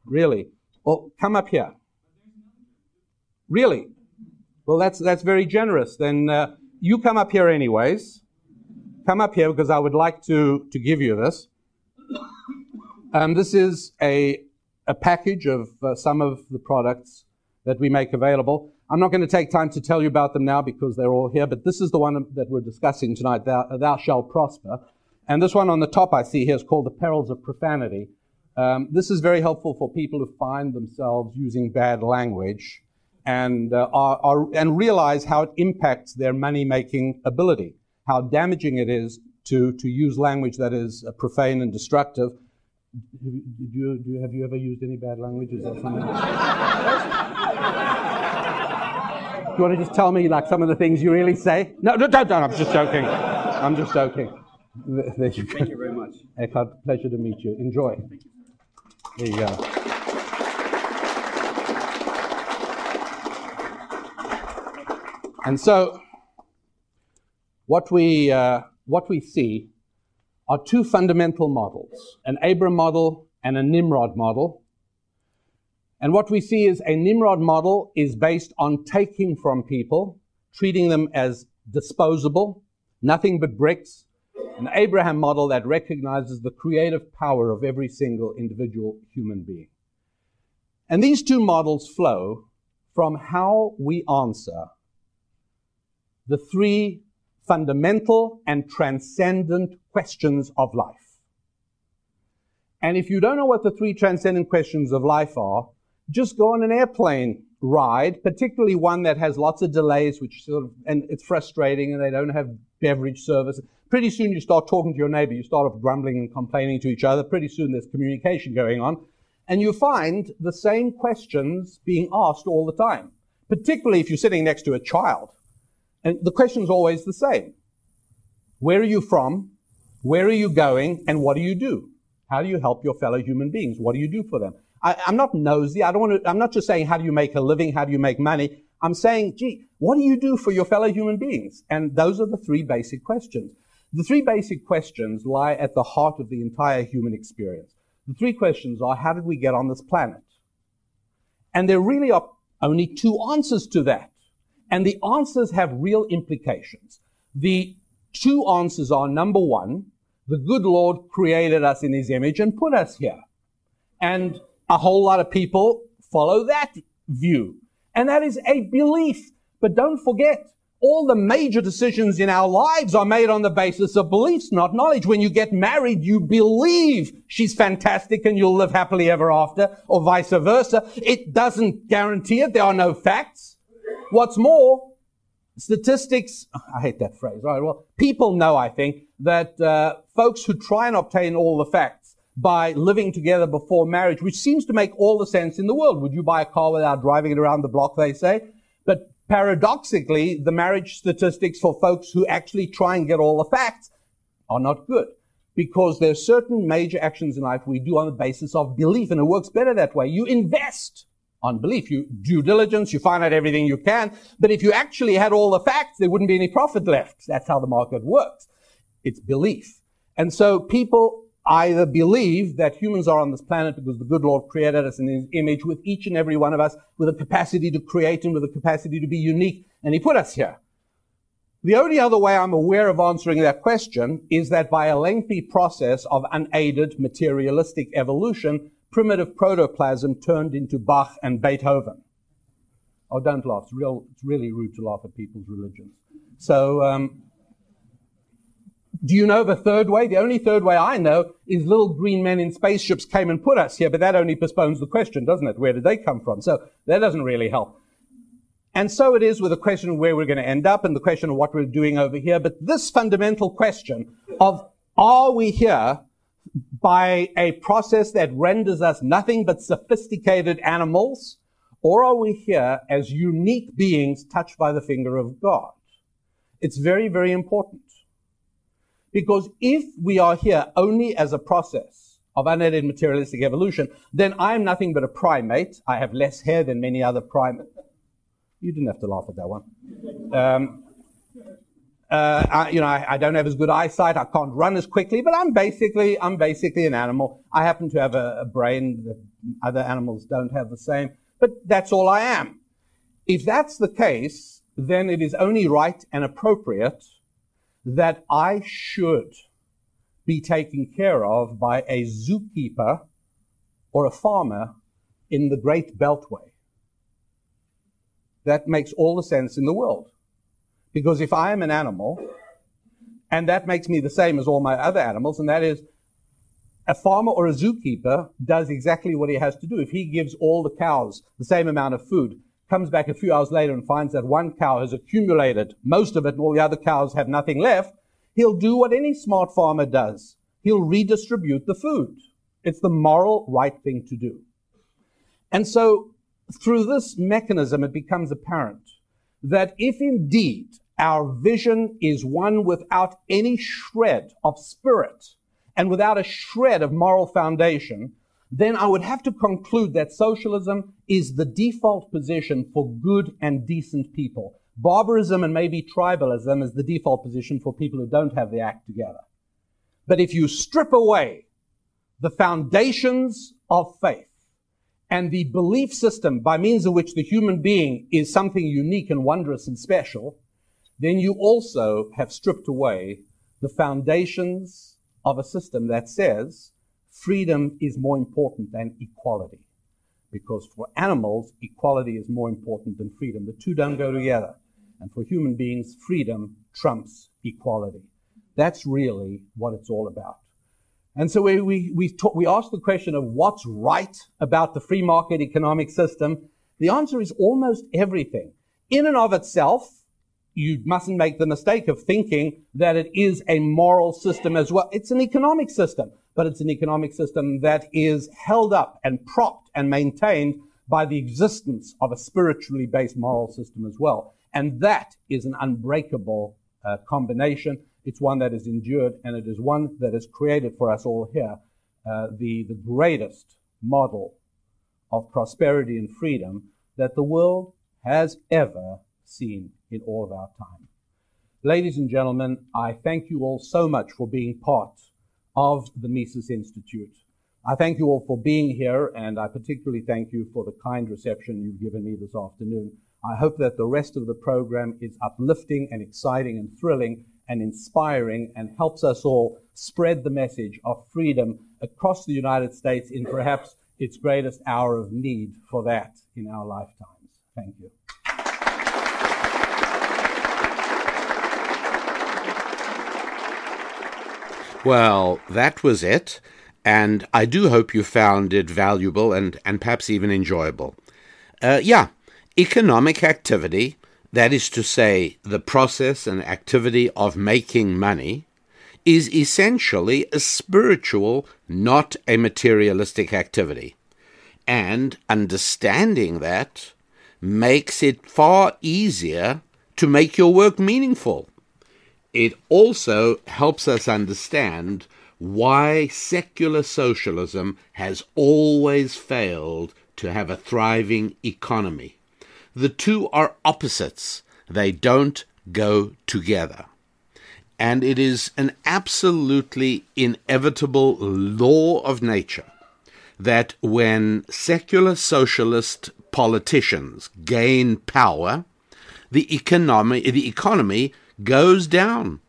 Really? Well, come up here. Really? Well, that's that's very generous. Then uh, you come up here anyways. Come up here because I would like to to give you this. Um, this is a a package of uh, some of the products that we make available. I'm not going to take time to tell you about them now because they're all here, but this is the one that we're discussing tonight, Thou, Thou Shalt Prosper. And this one on the top I see here is called The Perils of Profanity. Um, this is very helpful for people who find themselves using bad language and, uh, are, are, and realize how it impacts their money making ability, how damaging it is to, to use language that is uh, profane and destructive. Did you, do you, have you ever used any bad language? Is that something? [LAUGHS] You want to just tell me like some of the things you really say? No, no, don't, don't. I'm just joking. I'm just joking. There you Thank you very much. Eckhart, pleasure to meet you. Enjoy. There you go. And so, what we uh, what we see are two fundamental models: an Abram model and a Nimrod model. And what we see is a Nimrod model is based on taking from people, treating them as disposable, nothing but bricks. An Abraham model that recognizes the creative power of every single individual human being. And these two models flow from how we answer the three fundamental and transcendent questions of life. And if you don't know what the three transcendent questions of life are, just go on an airplane ride, particularly one that has lots of delays, which sort of, and it's frustrating and they don't have beverage service. Pretty soon you start talking to your neighbor, you start off grumbling and complaining to each other. Pretty soon there's communication going on. And you find the same questions being asked all the time, particularly if you're sitting next to a child. And the question's always the same. Where are you from? Where are you going? And what do you do? How do you help your fellow human beings? What do you do for them? I, am not nosy. I don't want to, I'm not just saying how do you make a living? How do you make money? I'm saying, gee, what do you do for your fellow human beings? And those are the three basic questions. The three basic questions lie at the heart of the entire human experience. The three questions are, how did we get on this planet? And there really are only two answers to that. And the answers have real implications. The two answers are number one, the good Lord created us in his image and put us here. And a whole lot of people follow that view. And that is a belief. But don't forget, all the major decisions in our lives are made on the basis of beliefs, not knowledge. When you get married, you believe she's fantastic and you'll live happily ever after, or vice versa. It doesn't guarantee it. There are no facts. What's more, statistics, I hate that phrase, right? Well, people know, I think, that uh, folks who try and obtain all the facts by living together before marriage, which seems to make all the sense in the world. Would you buy a car without driving it around the block, they say? But paradoxically, the marriage statistics for folks who actually try and get all the facts are not good because there are certain major actions in life we do on the basis of belief and it works better that way. You invest on belief. You due diligence, you find out everything you can. But if you actually had all the facts, there wouldn't be any profit left. That's how the market works. It's belief. And so people either believe that humans are on this planet because the good Lord created us in his image with each and every one of us with a capacity to create and with a capacity to be unique, and he put us here. The only other way I'm aware of answering that question is that by a lengthy process of unaided materialistic evolution, primitive protoplasm turned into Bach and Beethoven. Oh, don't laugh. It's, real, it's really rude to laugh at people's religions. So, um, do you know the third way? The only third way I know is little green men in spaceships came and put us here, but that only postpones the question, doesn't it? Where did they come from? So that doesn't really help. And so it is with the question of where we're going to end up and the question of what we're doing over here. But this fundamental question of are we here by a process that renders us nothing but sophisticated animals, or are we here as unique beings touched by the finger of God? It's very, very important. Because if we are here only as a process of unaided materialistic evolution, then I am nothing but a primate. I have less hair than many other primates. You didn't have to laugh at that one. Um, uh, I, you know, I, I, don't have as good eyesight. I can't run as quickly, but I'm basically, I'm basically an animal. I happen to have a, a brain that other animals don't have the same, but that's all I am. If that's the case, then it is only right and appropriate that I should be taken care of by a zookeeper or a farmer in the Great Beltway. That makes all the sense in the world. Because if I am an animal, and that makes me the same as all my other animals, and that is a farmer or a zookeeper does exactly what he has to do. If he gives all the cows the same amount of food, comes back a few hours later and finds that one cow has accumulated most of it and all the other cows have nothing left, he'll do what any smart farmer does. He'll redistribute the food. It's the moral right thing to do. And so through this mechanism, it becomes apparent that if indeed our vision is one without any shred of spirit and without a shred of moral foundation, then I would have to conclude that socialism is the default position for good and decent people. Barbarism and maybe tribalism is the default position for people who don't have the act together. But if you strip away the foundations of faith and the belief system by means of which the human being is something unique and wondrous and special, then you also have stripped away the foundations of a system that says freedom is more important than equality. because for animals, equality is more important than freedom. The two don't go together. And for human beings, freedom trumps equality. That's really what it's all about. And so we, we, we, talk, we ask the question of what's right about the free market economic system. The answer is almost everything. In and of itself, you mustn't make the mistake of thinking that it is a moral system as well. It's an economic system, but it's an economic system that is held up and propped and maintained by the existence of a spiritually based moral system as well. And that is an unbreakable uh, combination. It's one that is endured, and it is one that has created for us all here uh, the, the greatest model of prosperity and freedom that the world has ever seen in all of our time. Ladies and gentlemen, I thank you all so much for being part of the Mises Institute. I thank you all for being here, and I particularly thank you for the kind reception you've given me this afternoon. I hope that the rest of the program is uplifting and exciting and thrilling and inspiring and helps us all spread the message of freedom across the United States in perhaps its greatest hour of need for that in our lifetimes. Thank you. Well, that was it, and I do hope you found it valuable and, and perhaps even enjoyable. Uh, yeah, economic activity, that is to say, the process and activity of making money, is essentially a spiritual, not a materialistic activity. And understanding that makes it far easier to make your work meaningful it also helps us understand why secular socialism has always failed to have a thriving economy. The two are opposites, they don't go together. And it is an absolutely inevitable law of nature that when secular socialist politicians gain power, the economy, the economy goes down.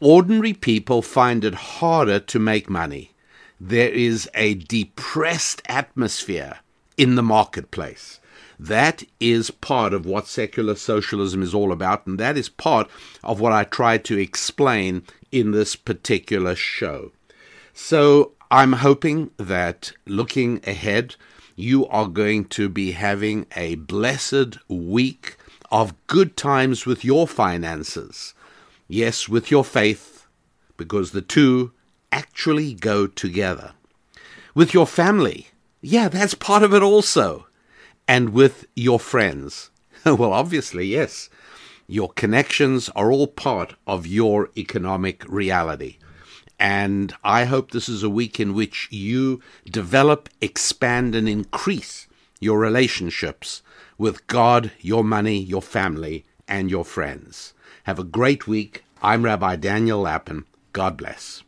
Ordinary people find it harder to make money. There is a depressed atmosphere in the marketplace. That is part of what secular socialism is all about, and that is part of what I try to explain in this particular show. So I'm hoping that looking ahead, you are going to be having a blessed week of good times with your finances. Yes, with your faith, because the two actually go together. With your family. Yeah, that's part of it also. And with your friends. [LAUGHS] well, obviously, yes. Your connections are all part of your economic reality. And I hope this is a week in which you develop, expand, and increase your relationships with God, your money, your family, and your friends. Have a great week. I'm Rabbi Daniel Lapin. God bless.